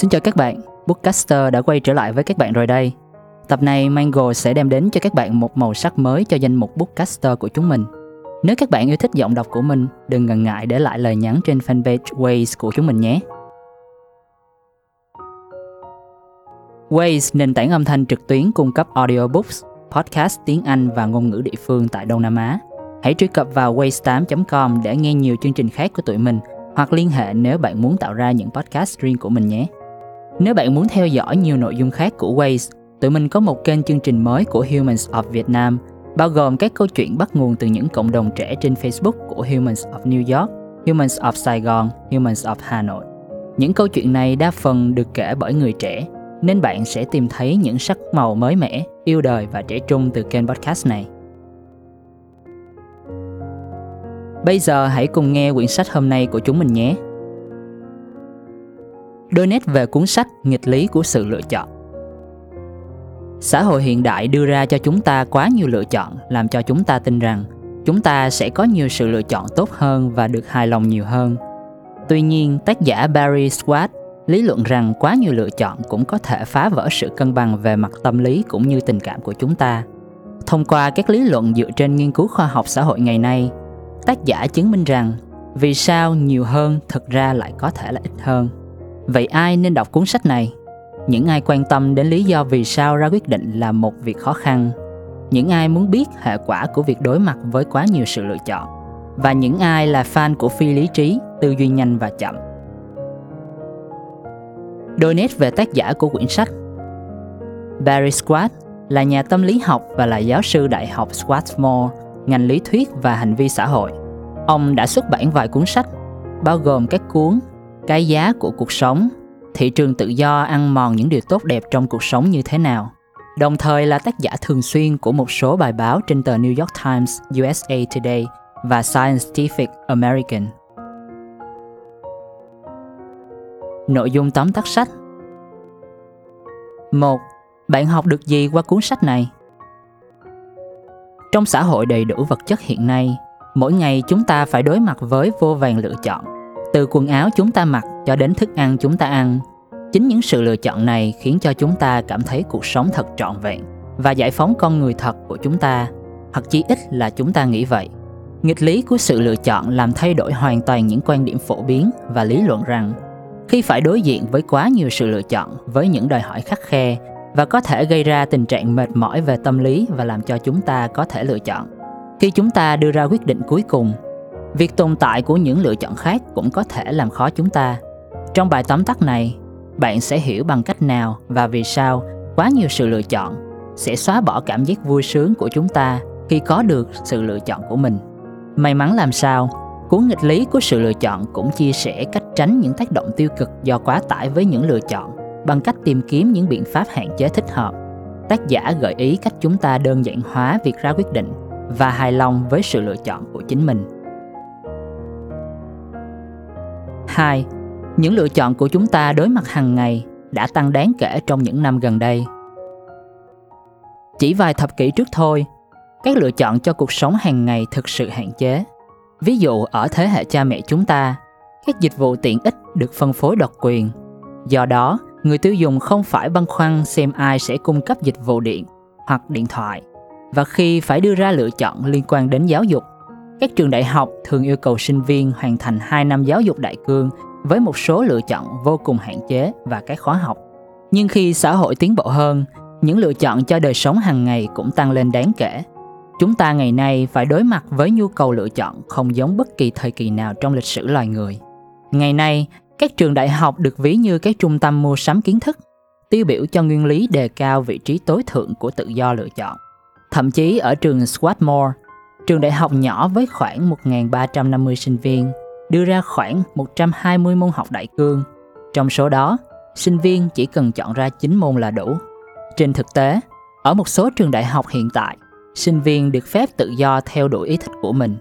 Xin chào các bạn, Bookcaster đã quay trở lại với các bạn rồi đây. Tập này Mango sẽ đem đến cho các bạn một màu sắc mới cho danh mục Bookcaster của chúng mình. Nếu các bạn yêu thích giọng đọc của mình, đừng ngần ngại để lại lời nhắn trên fanpage Waze của chúng mình nhé. Waze, nền tảng âm thanh trực tuyến cung cấp audiobooks, podcast tiếng Anh và ngôn ngữ địa phương tại Đông Nam Á. Hãy truy cập vào waze8.com để nghe nhiều chương trình khác của tụi mình hoặc liên hệ nếu bạn muốn tạo ra những podcast riêng của mình nhé. Nếu bạn muốn theo dõi nhiều nội dung khác của Waze, tụi mình có một kênh chương trình mới của Humans of Vietnam, bao gồm các câu chuyện bắt nguồn từ những cộng đồng trẻ trên Facebook của Humans of New York, Humans of Sài Gòn, Humans of Hà Nội. Những câu chuyện này đa phần được kể bởi người trẻ, nên bạn sẽ tìm thấy những sắc màu mới mẻ, yêu đời và trẻ trung từ kênh podcast này. Bây giờ hãy cùng nghe quyển sách hôm nay của chúng mình nhé. Đôi nét về cuốn sách Nghịch lý của sự lựa chọn. Xã hội hiện đại đưa ra cho chúng ta quá nhiều lựa chọn làm cho chúng ta tin rằng chúng ta sẽ có nhiều sự lựa chọn tốt hơn và được hài lòng nhiều hơn. Tuy nhiên, tác giả Barry swat lý luận rằng quá nhiều lựa chọn cũng có thể phá vỡ sự cân bằng về mặt tâm lý cũng như tình cảm của chúng ta. Thông qua các lý luận dựa trên nghiên cứu khoa học xã hội ngày nay, tác giả chứng minh rằng vì sao nhiều hơn thực ra lại có thể là ít hơn. Vậy ai nên đọc cuốn sách này? Những ai quan tâm đến lý do vì sao ra quyết định là một việc khó khăn, những ai muốn biết hệ quả của việc đối mặt với quá nhiều sự lựa chọn và những ai là fan của phi lý trí, tư duy nhanh và chậm. Đôi nét về tác giả của quyển sách Barry Squat là nhà tâm lý học và là giáo sư đại học Swarthmore, ngành lý thuyết và hành vi xã hội. Ông đã xuất bản vài cuốn sách, bao gồm các cuốn cái giá của cuộc sống, Thị trường tự do ăn mòn những điều tốt đẹp trong cuộc sống như thế nào, đồng thời là tác giả thường xuyên của một số bài báo trên tờ New York Times, USA Today và Scientific American. Nội dung tóm tắt sách 1. Bạn học được gì qua cuốn sách này? Trong xã hội đầy đủ vật chất hiện nay, mỗi ngày chúng ta phải đối mặt với vô vàng lựa chọn. Từ quần áo chúng ta mặc cho đến thức ăn chúng ta ăn. Chính những sự lựa chọn này khiến cho chúng ta cảm thấy cuộc sống thật trọn vẹn và giải phóng con người thật của chúng ta, hoặc chỉ ít là chúng ta nghĩ vậy. Nghịch lý của sự lựa chọn làm thay đổi hoàn toàn những quan điểm phổ biến và lý luận rằng khi phải đối diện với quá nhiều sự lựa chọn với những đòi hỏi khắc khe và có thể gây ra tình trạng mệt mỏi về tâm lý và làm cho chúng ta có thể lựa chọn. Khi chúng ta đưa ra quyết định cuối cùng, việc tồn tại của những lựa chọn khác cũng có thể làm khó chúng ta. Trong bài tóm tắt này, bạn sẽ hiểu bằng cách nào và vì sao quá nhiều sự lựa chọn sẽ xóa bỏ cảm giác vui sướng của chúng ta khi có được sự lựa chọn của mình. May mắn làm sao, cuốn nghịch lý của sự lựa chọn cũng chia sẻ cách tránh những tác động tiêu cực do quá tải với những lựa chọn bằng cách tìm kiếm những biện pháp hạn chế thích hợp. Tác giả gợi ý cách chúng ta đơn giản hóa việc ra quyết định và hài lòng với sự lựa chọn của chính mình. 2. Những lựa chọn của chúng ta đối mặt hàng ngày đã tăng đáng kể trong những năm gần đây. Chỉ vài thập kỷ trước thôi, các lựa chọn cho cuộc sống hàng ngày thực sự hạn chế. Ví dụ ở thế hệ cha mẹ chúng ta, các dịch vụ tiện ích được phân phối độc quyền. Do đó, người tiêu dùng không phải băn khoăn xem ai sẽ cung cấp dịch vụ điện hoặc điện thoại. Và khi phải đưa ra lựa chọn liên quan đến giáo dục, các trường đại học thường yêu cầu sinh viên hoàn thành 2 năm giáo dục đại cương với một số lựa chọn vô cùng hạn chế và các khóa học. Nhưng khi xã hội tiến bộ hơn, những lựa chọn cho đời sống hàng ngày cũng tăng lên đáng kể. Chúng ta ngày nay phải đối mặt với nhu cầu lựa chọn không giống bất kỳ thời kỳ nào trong lịch sử loài người. Ngày nay, các trường đại học được ví như các trung tâm mua sắm kiến thức, tiêu biểu cho nguyên lý đề cao vị trí tối thượng của tự do lựa chọn. Thậm chí ở trường Swarthmore, trường đại học nhỏ với khoảng 1.350 sinh viên, đưa ra khoảng 120 môn học đại cương. Trong số đó, sinh viên chỉ cần chọn ra 9 môn là đủ. Trên thực tế, ở một số trường đại học hiện tại, sinh viên được phép tự do theo đuổi ý thích của mình.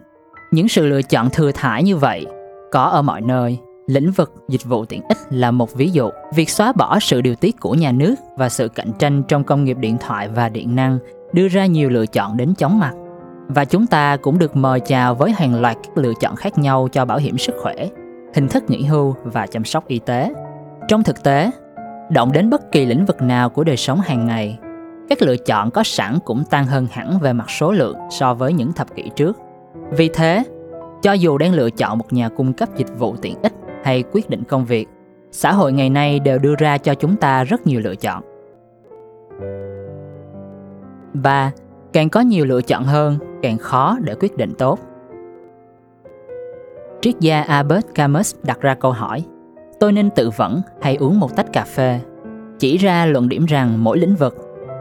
Những sự lựa chọn thừa thải như vậy có ở mọi nơi Lĩnh vực dịch vụ tiện ích là một ví dụ. Việc xóa bỏ sự điều tiết của nhà nước và sự cạnh tranh trong công nghiệp điện thoại và điện năng đưa ra nhiều lựa chọn đến chóng mặt. Và chúng ta cũng được mời chào với hàng loạt các lựa chọn khác nhau cho bảo hiểm sức khỏe, hình thức nghỉ hưu và chăm sóc y tế. Trong thực tế, Động đến bất kỳ lĩnh vực nào của đời sống hàng ngày, các lựa chọn có sẵn cũng tăng hơn hẳn về mặt số lượng so với những thập kỷ trước. Vì thế, cho dù đang lựa chọn một nhà cung cấp dịch vụ tiện ích hay quyết định công việc, xã hội ngày nay đều đưa ra cho chúng ta rất nhiều lựa chọn. 3. Càng có nhiều lựa chọn hơn, càng khó để quyết định tốt. Triết gia Albert Camus đặt ra câu hỏi Tôi nên tự vẫn hay uống một tách cà phê? Chỉ ra luận điểm rằng mỗi lĩnh vực,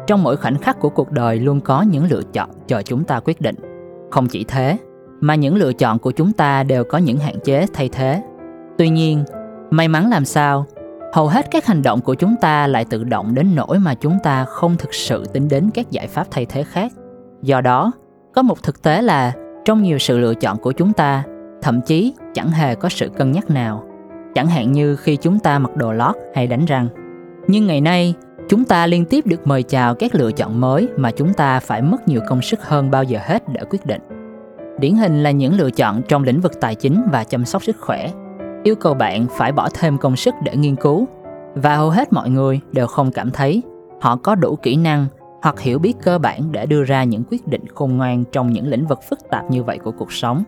trong mỗi khoảnh khắc của cuộc đời luôn có những lựa chọn chờ chúng ta quyết định. Không chỉ thế, mà những lựa chọn của chúng ta đều có những hạn chế thay thế. Tuy nhiên, may mắn làm sao, hầu hết các hành động của chúng ta lại tự động đến nỗi mà chúng ta không thực sự tính đến các giải pháp thay thế khác. Do đó, có một thực tế là trong nhiều sự lựa chọn của chúng ta, thậm chí chẳng hề có sự cân nhắc nào. Chẳng hạn như khi chúng ta mặc đồ lót hay đánh răng. Nhưng ngày nay, chúng ta liên tiếp được mời chào các lựa chọn mới mà chúng ta phải mất nhiều công sức hơn bao giờ hết để quyết định. Điển hình là những lựa chọn trong lĩnh vực tài chính và chăm sóc sức khỏe, yêu cầu bạn phải bỏ thêm công sức để nghiên cứu và hầu hết mọi người đều không cảm thấy họ có đủ kỹ năng hoặc hiểu biết cơ bản để đưa ra những quyết định khôn ngoan trong những lĩnh vực phức tạp như vậy của cuộc sống.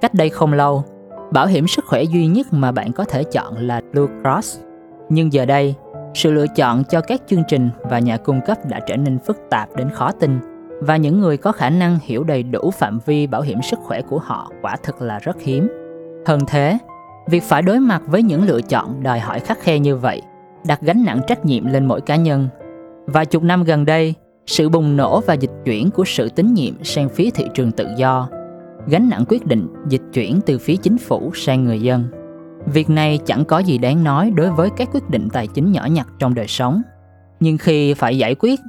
Cách đây không lâu, bảo hiểm sức khỏe duy nhất mà bạn có thể chọn là Blue Cross. Nhưng giờ đây, sự lựa chọn cho các chương trình và nhà cung cấp đã trở nên phức tạp đến khó tin và những người có khả năng hiểu đầy đủ phạm vi bảo hiểm sức khỏe của họ quả thực là rất hiếm. Hơn thế, việc phải đối mặt với những lựa chọn đòi hỏi khắc khe như vậy đặt gánh nặng trách nhiệm lên mỗi cá nhân. Vài chục năm gần đây, sự bùng nổ và dịch chuyển của sự tín nhiệm sang phía thị trường tự do, gánh nặng quyết định dịch chuyển từ phía chính phủ sang người dân. Việc này chẳng có gì đáng nói đối với các quyết định tài chính nhỏ nhặt trong đời sống. Nhưng khi phải giải quyết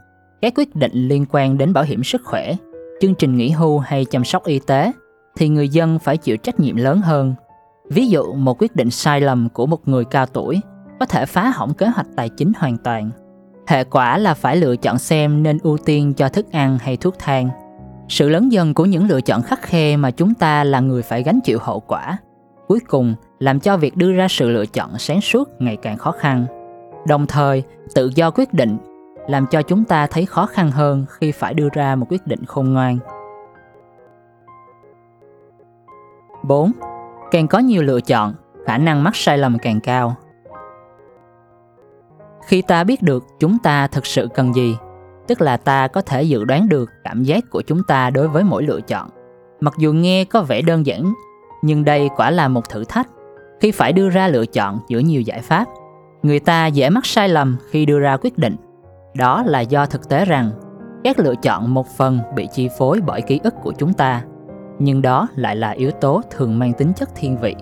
các quyết định liên quan đến bảo hiểm sức khỏe, chương trình nghỉ hưu hay chăm sóc y tế, thì người dân phải chịu trách nhiệm lớn hơn. Ví dụ một quyết định sai lầm của một người cao tuổi có thể phá hỏng kế hoạch tài chính hoàn toàn. Hệ quả là phải lựa chọn xem nên ưu tiên cho thức ăn hay thuốc thang. Sự lớn dần của những lựa chọn khắc khe mà chúng ta là người phải gánh chịu hậu quả, cuối cùng làm cho việc đưa ra sự lựa chọn sáng suốt ngày càng khó khăn. Đồng thời, tự do quyết định làm cho chúng ta thấy khó khăn hơn khi phải đưa ra một quyết định khôn ngoan. 4. Càng có nhiều lựa chọn, khả năng mắc sai lầm càng cao. Khi ta biết được chúng ta thực sự cần gì, tức là ta có thể dự đoán được cảm giác của chúng ta đối với mỗi lựa chọn. Mặc dù nghe có vẻ đơn giản, nhưng đây quả là một thử thách khi phải đưa ra lựa chọn giữa nhiều giải pháp. Người ta dễ mắc sai lầm khi đưa ra quyết định. Đó là do thực tế rằng các lựa chọn một phần bị chi phối bởi ký ức của chúng ta, nhưng đó lại là yếu tố thường mang tính chất thiên vị.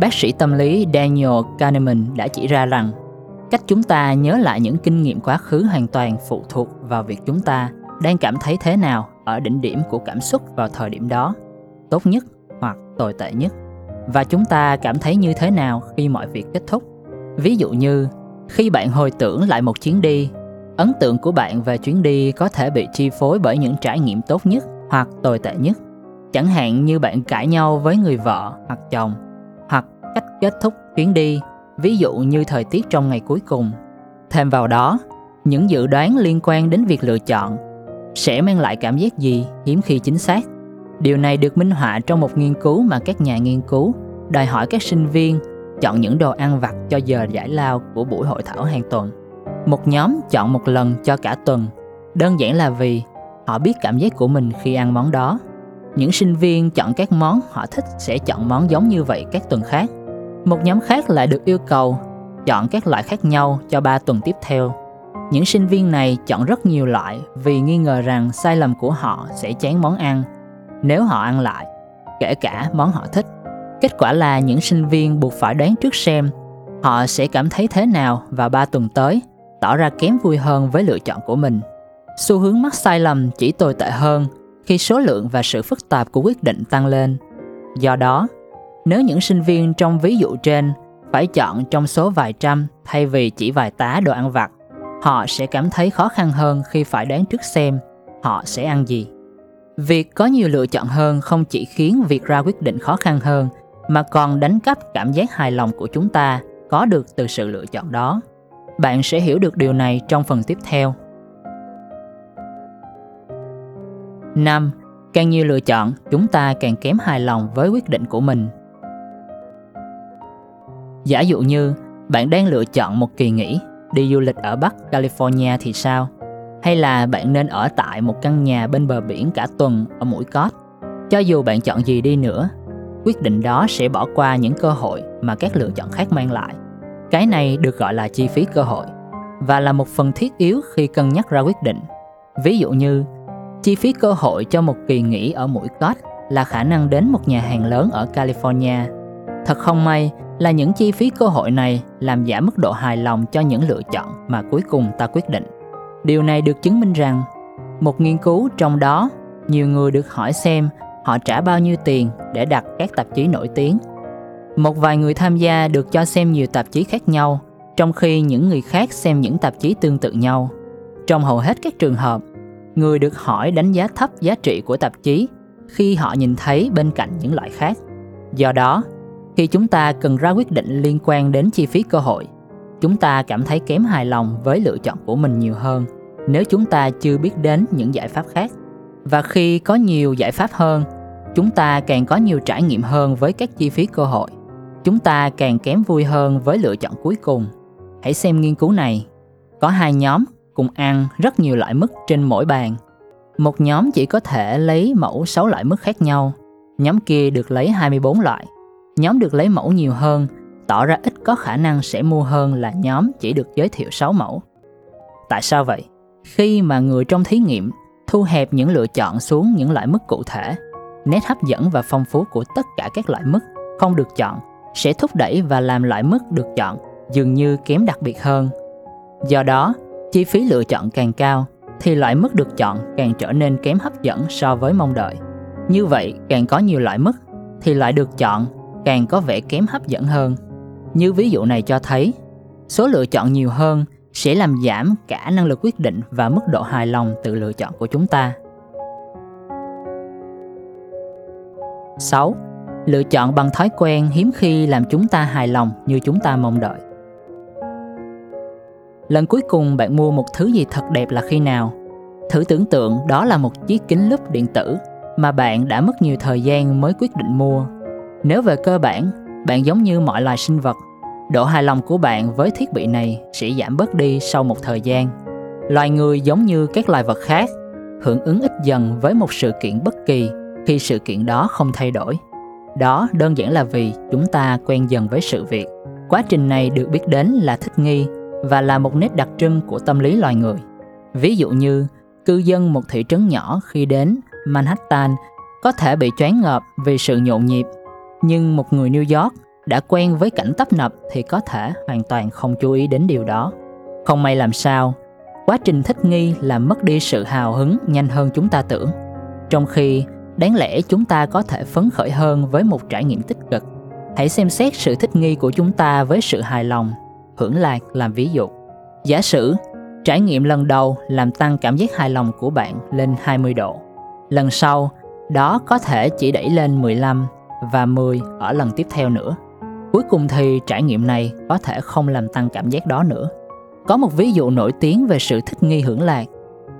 Bác sĩ tâm lý Daniel Kahneman đã chỉ ra rằng, cách chúng ta nhớ lại những kinh nghiệm quá khứ hoàn toàn phụ thuộc vào việc chúng ta đang cảm thấy thế nào ở đỉnh điểm của cảm xúc vào thời điểm đó, tốt nhất hoặc tồi tệ nhất. Và chúng ta cảm thấy như thế nào khi mọi việc kết thúc? Ví dụ như, khi bạn hồi tưởng lại một chuyến đi, ấn tượng của bạn về chuyến đi có thể bị chi phối bởi những trải nghiệm tốt nhất hoặc tồi tệ nhất chẳng hạn như bạn cãi nhau với người vợ hoặc chồng hoặc cách kết thúc chuyến đi ví dụ như thời tiết trong ngày cuối cùng. Thêm vào đó, những dự đoán liên quan đến việc lựa chọn sẽ mang lại cảm giác gì hiếm khi chính xác. Điều này được minh họa trong một nghiên cứu mà các nhà nghiên cứu đòi hỏi các sinh viên chọn những đồ ăn vặt cho giờ giải lao của buổi hội thảo hàng tuần. Một nhóm chọn một lần cho cả tuần, đơn giản là vì họ biết cảm giác của mình khi ăn món đó. Những sinh viên chọn các món họ thích sẽ chọn món giống như vậy các tuần khác một nhóm khác lại được yêu cầu chọn các loại khác nhau cho 3 tuần tiếp theo. Những sinh viên này chọn rất nhiều loại vì nghi ngờ rằng sai lầm của họ sẽ chán món ăn nếu họ ăn lại, kể cả món họ thích. Kết quả là những sinh viên buộc phải đoán trước xem họ sẽ cảm thấy thế nào vào 3 tuần tới, tỏ ra kém vui hơn với lựa chọn của mình. Xu hướng mắc sai lầm chỉ tồi tệ hơn khi số lượng và sự phức tạp của quyết định tăng lên. Do đó, nếu những sinh viên trong ví dụ trên phải chọn trong số vài trăm thay vì chỉ vài tá đồ ăn vặt, họ sẽ cảm thấy khó khăn hơn khi phải đoán trước xem họ sẽ ăn gì. Việc có nhiều lựa chọn hơn không chỉ khiến việc ra quyết định khó khăn hơn mà còn đánh cắp cảm giác hài lòng của chúng ta có được từ sự lựa chọn đó. Bạn sẽ hiểu được điều này trong phần tiếp theo. 5. Càng nhiều lựa chọn, chúng ta càng kém hài lòng với quyết định của mình. Giả dụ như bạn đang lựa chọn một kỳ nghỉ đi du lịch ở Bắc California thì sao? Hay là bạn nên ở tại một căn nhà bên bờ biển cả tuần ở mũi cót? Cho dù bạn chọn gì đi nữa, quyết định đó sẽ bỏ qua những cơ hội mà các lựa chọn khác mang lại. Cái này được gọi là chi phí cơ hội và là một phần thiết yếu khi cân nhắc ra quyết định. Ví dụ như, chi phí cơ hội cho một kỳ nghỉ ở mũi cót là khả năng đến một nhà hàng lớn ở California. Thật không may là những chi phí cơ hội này làm giảm mức độ hài lòng cho những lựa chọn mà cuối cùng ta quyết định. Điều này được chứng minh rằng một nghiên cứu trong đó nhiều người được hỏi xem họ trả bao nhiêu tiền để đặt các tạp chí nổi tiếng. Một vài người tham gia được cho xem nhiều tạp chí khác nhau, trong khi những người khác xem những tạp chí tương tự nhau. Trong hầu hết các trường hợp, người được hỏi đánh giá thấp giá trị của tạp chí khi họ nhìn thấy bên cạnh những loại khác. Do đó, khi chúng ta cần ra quyết định liên quan đến chi phí cơ hội, chúng ta cảm thấy kém hài lòng với lựa chọn của mình nhiều hơn nếu chúng ta chưa biết đến những giải pháp khác. Và khi có nhiều giải pháp hơn, chúng ta càng có nhiều trải nghiệm hơn với các chi phí cơ hội. Chúng ta càng kém vui hơn với lựa chọn cuối cùng. Hãy xem nghiên cứu này. Có hai nhóm cùng ăn rất nhiều loại mứt trên mỗi bàn. Một nhóm chỉ có thể lấy mẫu 6 loại mứt khác nhau, nhóm kia được lấy 24 loại. Nhóm được lấy mẫu nhiều hơn tỏ ra ít có khả năng sẽ mua hơn là nhóm chỉ được giới thiệu 6 mẫu. Tại sao vậy? Khi mà người trong thí nghiệm thu hẹp những lựa chọn xuống những loại mức cụ thể, nét hấp dẫn và phong phú của tất cả các loại mức không được chọn sẽ thúc đẩy và làm loại mức được chọn dường như kém đặc biệt hơn. Do đó, chi phí lựa chọn càng cao thì loại mức được chọn càng trở nên kém hấp dẫn so với mong đợi. Như vậy, càng có nhiều loại mức thì loại được chọn càng có vẻ kém hấp dẫn hơn. Như ví dụ này cho thấy, số lựa chọn nhiều hơn sẽ làm giảm cả năng lực quyết định và mức độ hài lòng từ lựa chọn của chúng ta. 6. Lựa chọn bằng thói quen hiếm khi làm chúng ta hài lòng như chúng ta mong đợi. Lần cuối cùng bạn mua một thứ gì thật đẹp là khi nào? Thử tưởng tượng đó là một chiếc kính lúp điện tử mà bạn đã mất nhiều thời gian mới quyết định mua. Nếu về cơ bản, bạn giống như mọi loài sinh vật độ hài lòng của bạn với thiết bị này sẽ giảm bớt đi sau một thời gian loài người giống như các loài vật khác hưởng ứng ít dần với một sự kiện bất kỳ khi sự kiện đó không thay đổi đó đơn giản là vì chúng ta quen dần với sự việc quá trình này được biết đến là thích nghi và là một nét đặc trưng của tâm lý loài người ví dụ như cư dân một thị trấn nhỏ khi đến manhattan có thể bị choáng ngợp vì sự nhộn nhịp nhưng một người new york đã quen với cảnh tấp nập thì có thể hoàn toàn không chú ý đến điều đó. Không may làm sao, quá trình thích nghi làm mất đi sự hào hứng nhanh hơn chúng ta tưởng. Trong khi đáng lẽ chúng ta có thể phấn khởi hơn với một trải nghiệm tích cực. Hãy xem xét sự thích nghi của chúng ta với sự hài lòng, hưởng lạc làm ví dụ. Giả sử, trải nghiệm lần đầu làm tăng cảm giác hài lòng của bạn lên 20 độ. Lần sau, đó có thể chỉ đẩy lên 15 và 10 ở lần tiếp theo nữa. Cuối cùng thì trải nghiệm này có thể không làm tăng cảm giác đó nữa. Có một ví dụ nổi tiếng về sự thích nghi hưởng lạc.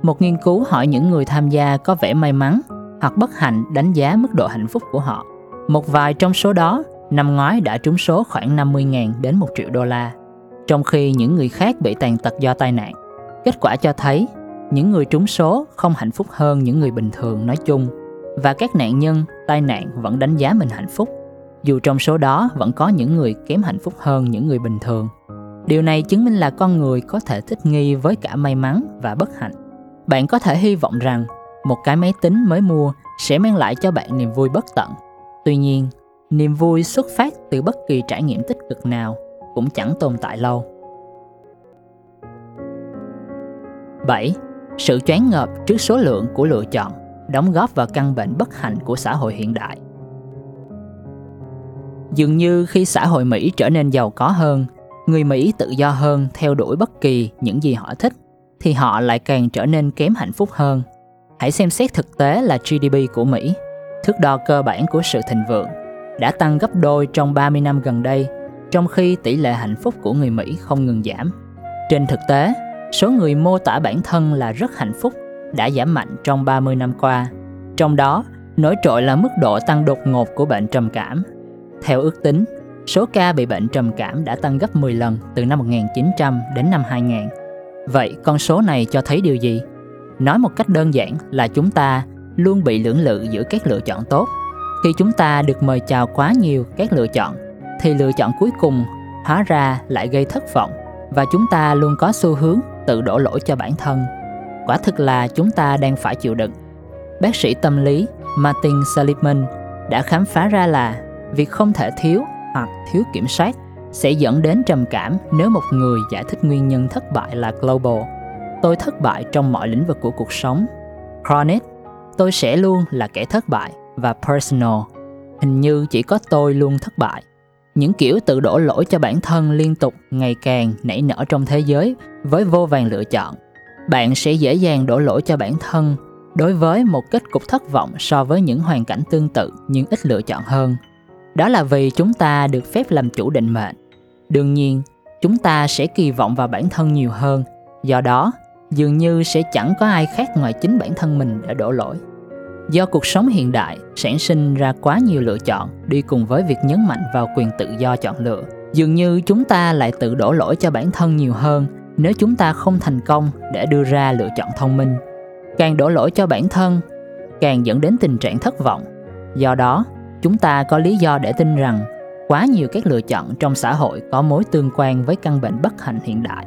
Một nghiên cứu hỏi những người tham gia có vẻ may mắn hoặc bất hạnh đánh giá mức độ hạnh phúc của họ. Một vài trong số đó năm ngoái đã trúng số khoảng 50.000 đến 1 triệu đô la, trong khi những người khác bị tàn tật do tai nạn. Kết quả cho thấy những người trúng số không hạnh phúc hơn những người bình thường nói chung và các nạn nhân tai nạn vẫn đánh giá mình hạnh phúc dù trong số đó vẫn có những người kém hạnh phúc hơn những người bình thường. Điều này chứng minh là con người có thể thích nghi với cả may mắn và bất hạnh. Bạn có thể hy vọng rằng một cái máy tính mới mua sẽ mang lại cho bạn niềm vui bất tận. Tuy nhiên, niềm vui xuất phát từ bất kỳ trải nghiệm tích cực nào cũng chẳng tồn tại lâu. 7. Sự choáng ngợp trước số lượng của lựa chọn đóng góp vào căn bệnh bất hạnh của xã hội hiện đại. Dường như khi xã hội Mỹ trở nên giàu có hơn, người Mỹ tự do hơn theo đuổi bất kỳ những gì họ thích, thì họ lại càng trở nên kém hạnh phúc hơn. Hãy xem xét thực tế là GDP của Mỹ, thước đo cơ bản của sự thịnh vượng, đã tăng gấp đôi trong 30 năm gần đây, trong khi tỷ lệ hạnh phúc của người Mỹ không ngừng giảm. Trên thực tế, số người mô tả bản thân là rất hạnh phúc đã giảm mạnh trong 30 năm qua. Trong đó, nổi trội là mức độ tăng đột ngột của bệnh trầm cảm. Theo ước tính, số ca bị bệnh trầm cảm đã tăng gấp 10 lần từ năm 1900 đến năm 2000. Vậy con số này cho thấy điều gì? Nói một cách đơn giản là chúng ta luôn bị lưỡng lự giữa các lựa chọn tốt. Khi chúng ta được mời chào quá nhiều các lựa chọn, thì lựa chọn cuối cùng hóa ra lại gây thất vọng và chúng ta luôn có xu hướng tự đổ lỗi cho bản thân. Quả thực là chúng ta đang phải chịu đựng. Bác sĩ tâm lý Martin Seligman đã khám phá ra là việc không thể thiếu hoặc thiếu kiểm soát sẽ dẫn đến trầm cảm nếu một người giải thích nguyên nhân thất bại là global. Tôi thất bại trong mọi lĩnh vực của cuộc sống. Chronic, tôi sẽ luôn là kẻ thất bại và personal, hình như chỉ có tôi luôn thất bại. Những kiểu tự đổ lỗi cho bản thân liên tục ngày càng nảy nở trong thế giới với vô vàng lựa chọn. Bạn sẽ dễ dàng đổ lỗi cho bản thân đối với một kết cục thất vọng so với những hoàn cảnh tương tự nhưng ít lựa chọn hơn. Đó là vì chúng ta được phép làm chủ định mệnh. Đương nhiên, chúng ta sẽ kỳ vọng vào bản thân nhiều hơn, do đó dường như sẽ chẳng có ai khác ngoài chính bản thân mình để đổ lỗi. Do cuộc sống hiện đại sản sinh ra quá nhiều lựa chọn đi cùng với việc nhấn mạnh vào quyền tự do chọn lựa, dường như chúng ta lại tự đổ lỗi cho bản thân nhiều hơn nếu chúng ta không thành công để đưa ra lựa chọn thông minh. Càng đổ lỗi cho bản thân, càng dẫn đến tình trạng thất vọng. Do đó, chúng ta có lý do để tin rằng quá nhiều các lựa chọn trong xã hội có mối tương quan với căn bệnh bất hạnh hiện đại.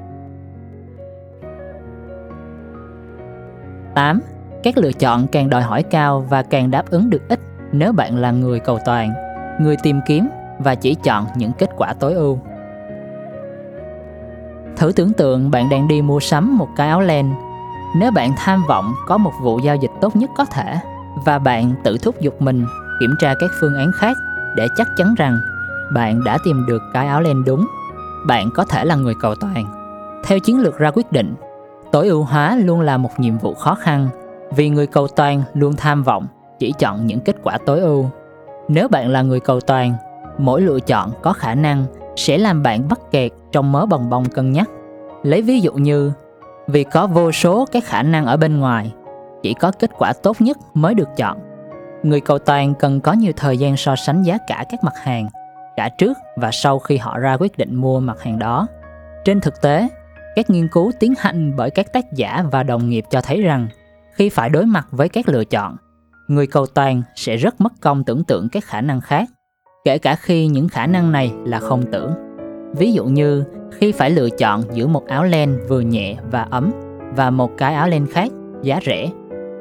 8. Các lựa chọn càng đòi hỏi cao và càng đáp ứng được ít nếu bạn là người cầu toàn, người tìm kiếm và chỉ chọn những kết quả tối ưu. Thử tưởng tượng bạn đang đi mua sắm một cái áo len. Nếu bạn tham vọng có một vụ giao dịch tốt nhất có thể và bạn tự thúc giục mình kiểm tra các phương án khác để chắc chắn rằng bạn đã tìm được cái áo len đúng, bạn có thể là người cầu toàn. Theo chiến lược ra quyết định, tối ưu hóa luôn là một nhiệm vụ khó khăn vì người cầu toàn luôn tham vọng chỉ chọn những kết quả tối ưu. Nếu bạn là người cầu toàn, mỗi lựa chọn có khả năng sẽ làm bạn bắt kẹt trong mớ bồng bông cân nhắc. Lấy ví dụ như, vì có vô số các khả năng ở bên ngoài, chỉ có kết quả tốt nhất mới được chọn. Người cầu toàn cần có nhiều thời gian so sánh giá cả các mặt hàng, cả trước và sau khi họ ra quyết định mua mặt hàng đó. Trên thực tế, các nghiên cứu tiến hành bởi các tác giả và đồng nghiệp cho thấy rằng khi phải đối mặt với các lựa chọn, người cầu toàn sẽ rất mất công tưởng tượng các khả năng khác kể cả khi những khả năng này là không tưởng. Ví dụ như khi phải lựa chọn giữa một áo len vừa nhẹ và ấm và một cái áo len khác giá rẻ,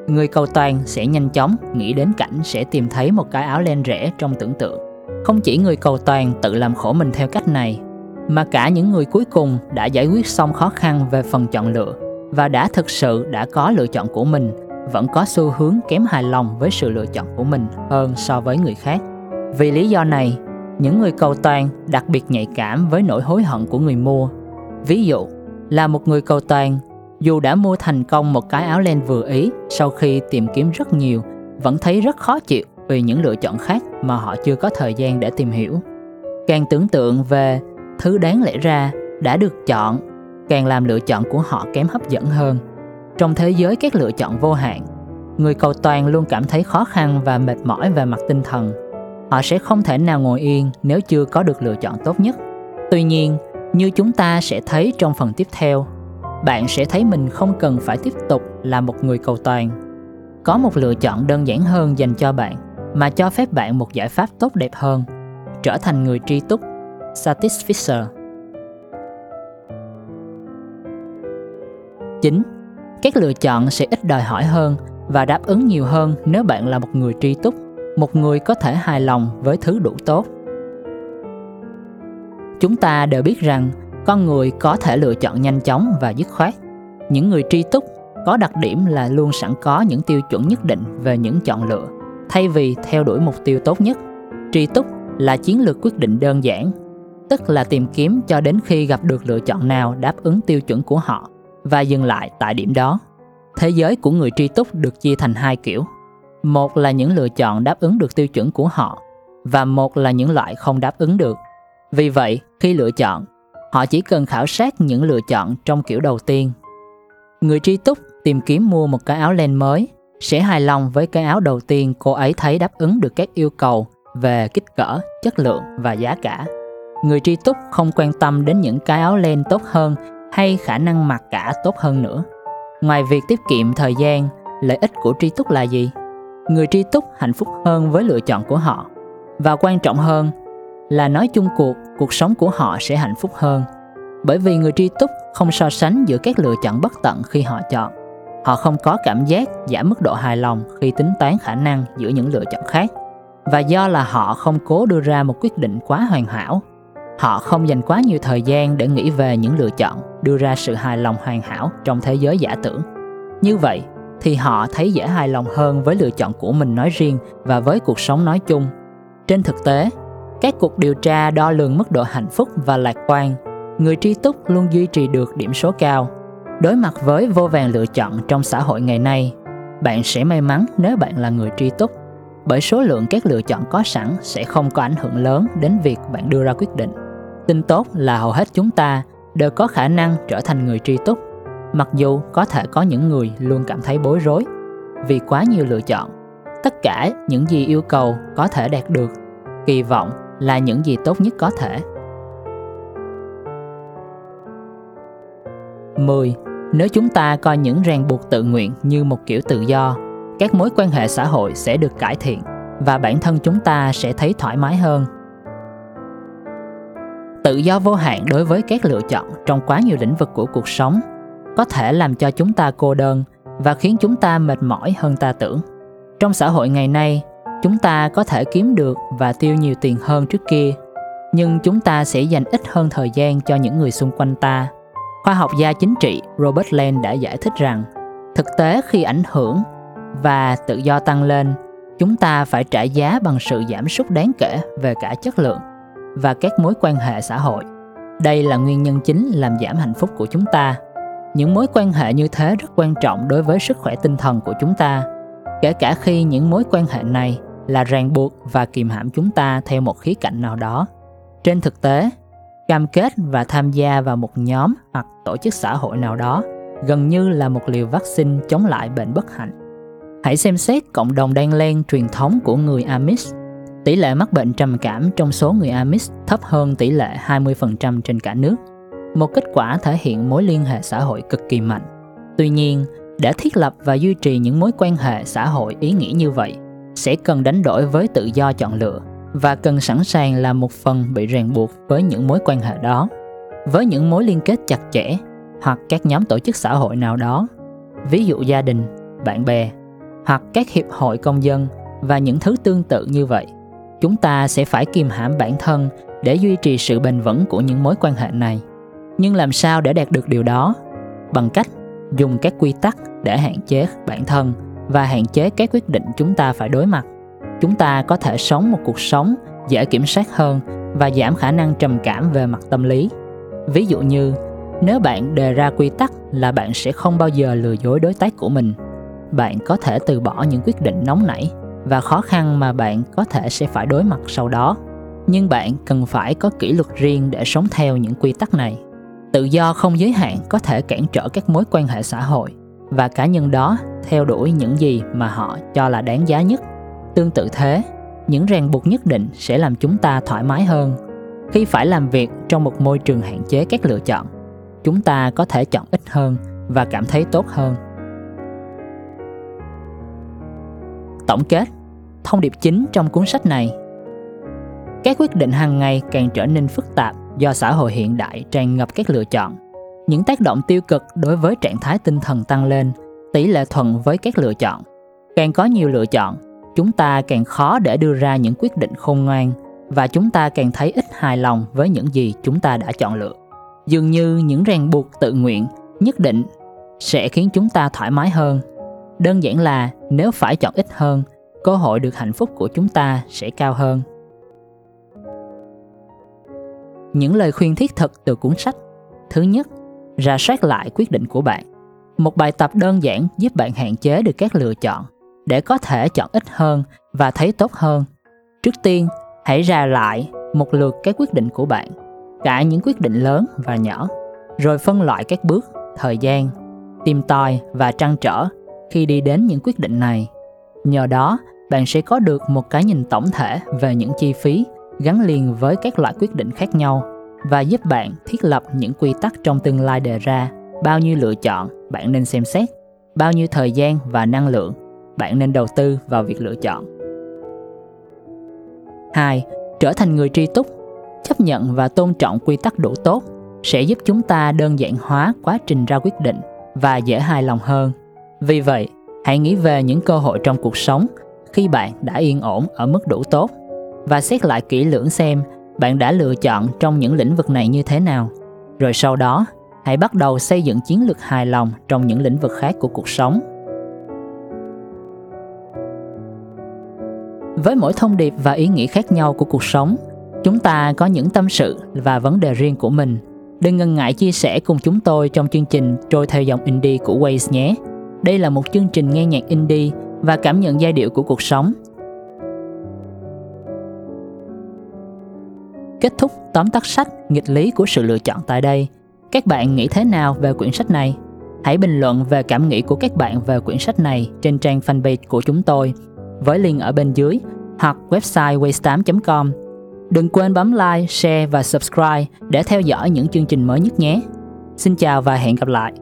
người cầu toàn sẽ nhanh chóng nghĩ đến cảnh sẽ tìm thấy một cái áo len rẻ trong tưởng tượng. Không chỉ người cầu toàn tự làm khổ mình theo cách này, mà cả những người cuối cùng đã giải quyết xong khó khăn về phần chọn lựa và đã thực sự đã có lựa chọn của mình vẫn có xu hướng kém hài lòng với sự lựa chọn của mình hơn so với người khác. Vì lý do này, những người cầu toàn đặc biệt nhạy cảm với nỗi hối hận của người mua. Ví dụ, là một người cầu toàn, dù đã mua thành công một cái áo len vừa ý sau khi tìm kiếm rất nhiều, vẫn thấy rất khó chịu vì những lựa chọn khác mà họ chưa có thời gian để tìm hiểu. Càng tưởng tượng về thứ đáng lẽ ra đã được chọn, càng làm lựa chọn của họ kém hấp dẫn hơn. Trong thế giới các lựa chọn vô hạn, người cầu toàn luôn cảm thấy khó khăn và mệt mỏi về mặt tinh thần. Họ sẽ không thể nào ngồi yên nếu chưa có được lựa chọn tốt nhất. Tuy nhiên như chúng ta sẽ thấy trong phần tiếp theo bạn sẽ thấy mình không cần phải tiếp tục là một người cầu toàn. Có một lựa chọn đơn giản hơn dành cho bạn mà cho phép bạn một giải pháp tốt đẹp hơn trở thành người tri túc satisficer. 9. Các lựa chọn sẽ ít đòi hỏi hơn và đáp ứng nhiều hơn nếu bạn là một người tri túc, một người có thể hài lòng với thứ đủ tốt. Chúng ta đều biết rằng con người có thể lựa chọn nhanh chóng và dứt khoát. Những người tri túc có đặc điểm là luôn sẵn có những tiêu chuẩn nhất định về những chọn lựa, thay vì theo đuổi mục tiêu tốt nhất. Tri túc là chiến lược quyết định đơn giản, tức là tìm kiếm cho đến khi gặp được lựa chọn nào đáp ứng tiêu chuẩn của họ và dừng lại tại điểm đó thế giới của người tri túc được chia thành hai kiểu một là những lựa chọn đáp ứng được tiêu chuẩn của họ và một là những loại không đáp ứng được vì vậy khi lựa chọn Họ chỉ cần khảo sát những lựa chọn trong kiểu đầu tiên. Người tri túc tìm kiếm mua một cái áo len mới sẽ hài lòng với cái áo đầu tiên cô ấy thấy đáp ứng được các yêu cầu về kích cỡ, chất lượng và giá cả. Người tri túc không quan tâm đến những cái áo len tốt hơn hay khả năng mặc cả tốt hơn nữa. Ngoài việc tiết kiệm thời gian, lợi ích của tri túc là gì? Người tri túc hạnh phúc hơn với lựa chọn của họ. Và quan trọng hơn là nói chung cuộc, cuộc sống của họ sẽ hạnh phúc hơn. Bởi vì người tri túc không so sánh giữa các lựa chọn bất tận khi họ chọn. Họ không có cảm giác giảm mức độ hài lòng khi tính toán khả năng giữa những lựa chọn khác. Và do là họ không cố đưa ra một quyết định quá hoàn hảo, họ không dành quá nhiều thời gian để nghĩ về những lựa chọn, đưa ra sự hài lòng hoàn hảo trong thế giới giả tưởng. Như vậy, thì họ thấy dễ hài lòng hơn với lựa chọn của mình nói riêng và với cuộc sống nói chung. Trên thực tế, các cuộc điều tra đo lường mức độ hạnh phúc và lạc quan, người tri túc luôn duy trì được điểm số cao. Đối mặt với vô vàng lựa chọn trong xã hội ngày nay, bạn sẽ may mắn nếu bạn là người tri túc, bởi số lượng các lựa chọn có sẵn sẽ không có ảnh hưởng lớn đến việc bạn đưa ra quyết định. Tin tốt là hầu hết chúng ta đều có khả năng trở thành người tri túc, mặc dù có thể có những người luôn cảm thấy bối rối vì quá nhiều lựa chọn. Tất cả những gì yêu cầu có thể đạt được, kỳ vọng là những gì tốt nhất có thể. 10. Nếu chúng ta coi những ràng buộc tự nguyện như một kiểu tự do, các mối quan hệ xã hội sẽ được cải thiện và bản thân chúng ta sẽ thấy thoải mái hơn. Tự do vô hạn đối với các lựa chọn trong quá nhiều lĩnh vực của cuộc sống có thể làm cho chúng ta cô đơn và khiến chúng ta mệt mỏi hơn ta tưởng. Trong xã hội ngày nay, chúng ta có thể kiếm được và tiêu nhiều tiền hơn trước kia nhưng chúng ta sẽ dành ít hơn thời gian cho những người xung quanh ta khoa học gia chính trị robert land đã giải thích rằng thực tế khi ảnh hưởng và tự do tăng lên chúng ta phải trả giá bằng sự giảm sút đáng kể về cả chất lượng và các mối quan hệ xã hội đây là nguyên nhân chính làm giảm hạnh phúc của chúng ta những mối quan hệ như thế rất quan trọng đối với sức khỏe tinh thần của chúng ta kể cả khi những mối quan hệ này là ràng buộc và kìm hãm chúng ta theo một khía cạnh nào đó. Trên thực tế, cam kết và tham gia vào một nhóm hoặc tổ chức xã hội nào đó gần như là một liều vaccine chống lại bệnh bất hạnh. Hãy xem xét cộng đồng đan len truyền thống của người Amish. Tỷ lệ mắc bệnh trầm cảm trong số người Amish thấp hơn tỷ lệ 20% trên cả nước. Một kết quả thể hiện mối liên hệ xã hội cực kỳ mạnh. Tuy nhiên, để thiết lập và duy trì những mối quan hệ xã hội ý nghĩa như vậy, sẽ cần đánh đổi với tự do chọn lựa và cần sẵn sàng là một phần bị ràng buộc với những mối quan hệ đó với những mối liên kết chặt chẽ hoặc các nhóm tổ chức xã hội nào đó ví dụ gia đình bạn bè hoặc các hiệp hội công dân và những thứ tương tự như vậy chúng ta sẽ phải kiềm hãm bản thân để duy trì sự bền vững của những mối quan hệ này. Nhưng làm sao để đạt được điều đó? Bằng cách dùng các quy tắc để hạn chế bản thân và hạn chế các quyết định chúng ta phải đối mặt. Chúng ta có thể sống một cuộc sống dễ kiểm soát hơn và giảm khả năng trầm cảm về mặt tâm lý. Ví dụ như, nếu bạn đề ra quy tắc là bạn sẽ không bao giờ lừa dối đối tác của mình, bạn có thể từ bỏ những quyết định nóng nảy và khó khăn mà bạn có thể sẽ phải đối mặt sau đó. Nhưng bạn cần phải có kỷ luật riêng để sống theo những quy tắc này. Tự do không giới hạn có thể cản trở các mối quan hệ xã hội, và cá nhân đó theo đuổi những gì mà họ cho là đáng giá nhất. Tương tự thế, những ràng buộc nhất định sẽ làm chúng ta thoải mái hơn. Khi phải làm việc trong một môi trường hạn chế các lựa chọn, chúng ta có thể chọn ít hơn và cảm thấy tốt hơn. Tổng kết thông điệp chính trong cuốn sách này. Các quyết định hàng ngày càng trở nên phức tạp do xã hội hiện đại tràn ngập các lựa chọn. Những tác động tiêu cực đối với trạng thái tinh thần tăng lên, tỷ lệ thuận với các lựa chọn. Càng có nhiều lựa chọn, chúng ta càng khó để đưa ra những quyết định khôn ngoan và chúng ta càng thấy ít hài lòng với những gì chúng ta đã chọn lựa. Dường như những ràng buộc tự nguyện, nhất định sẽ khiến chúng ta thoải mái hơn. Đơn giản là nếu phải chọn ít hơn cơ hội được hạnh phúc của chúng ta sẽ cao hơn. Những lời khuyên thiết thực từ cuốn sách. Thứ nhất ra soát lại quyết định của bạn. Một bài tập đơn giản giúp bạn hạn chế được các lựa chọn để có thể chọn ít hơn và thấy tốt hơn. Trước tiên hãy ra lại một lượt các quyết định của bạn cả những quyết định lớn và nhỏ, rồi phân loại các bước, thời gian, tìm tòi và trăn trở khi đi đến những quyết định này. Nhờ đó, bạn sẽ có được một cái nhìn tổng thể về những chi phí gắn liền với các loại quyết định khác nhau và giúp bạn thiết lập những quy tắc trong tương lai đề ra bao nhiêu lựa chọn bạn nên xem xét, bao nhiêu thời gian và năng lượng bạn nên đầu tư vào việc lựa chọn. 2. Trở thành người tri túc, chấp nhận và tôn trọng quy tắc đủ tốt sẽ giúp chúng ta đơn giản hóa quá trình ra quyết định và dễ hài lòng hơn. Vì vậy, hãy nghĩ về những cơ hội trong cuộc sống khi bạn đã yên ổn ở mức đủ tốt và xét lại kỹ lưỡng xem bạn đã lựa chọn trong những lĩnh vực này như thế nào. Rồi sau đó, hãy bắt đầu xây dựng chiến lược hài lòng trong những lĩnh vực khác của cuộc sống. Với mỗi thông điệp và ý nghĩa khác nhau của cuộc sống, chúng ta có những tâm sự và vấn đề riêng của mình. Đừng ngần ngại chia sẻ cùng chúng tôi trong chương trình Trôi theo dòng indie của Waze nhé. Đây là một chương trình nghe nhạc indie và cảm nhận giai điệu của cuộc sống. Kết thúc tóm tắt sách Nghịch lý của sự lựa chọn tại đây. Các bạn nghĩ thế nào về quyển sách này? Hãy bình luận về cảm nghĩ của các bạn về quyển sách này trên trang fanpage của chúng tôi với link ở bên dưới hoặc website waste8.com. Đừng quên bấm like, share và subscribe để theo dõi những chương trình mới nhất nhé. Xin chào và hẹn gặp lại.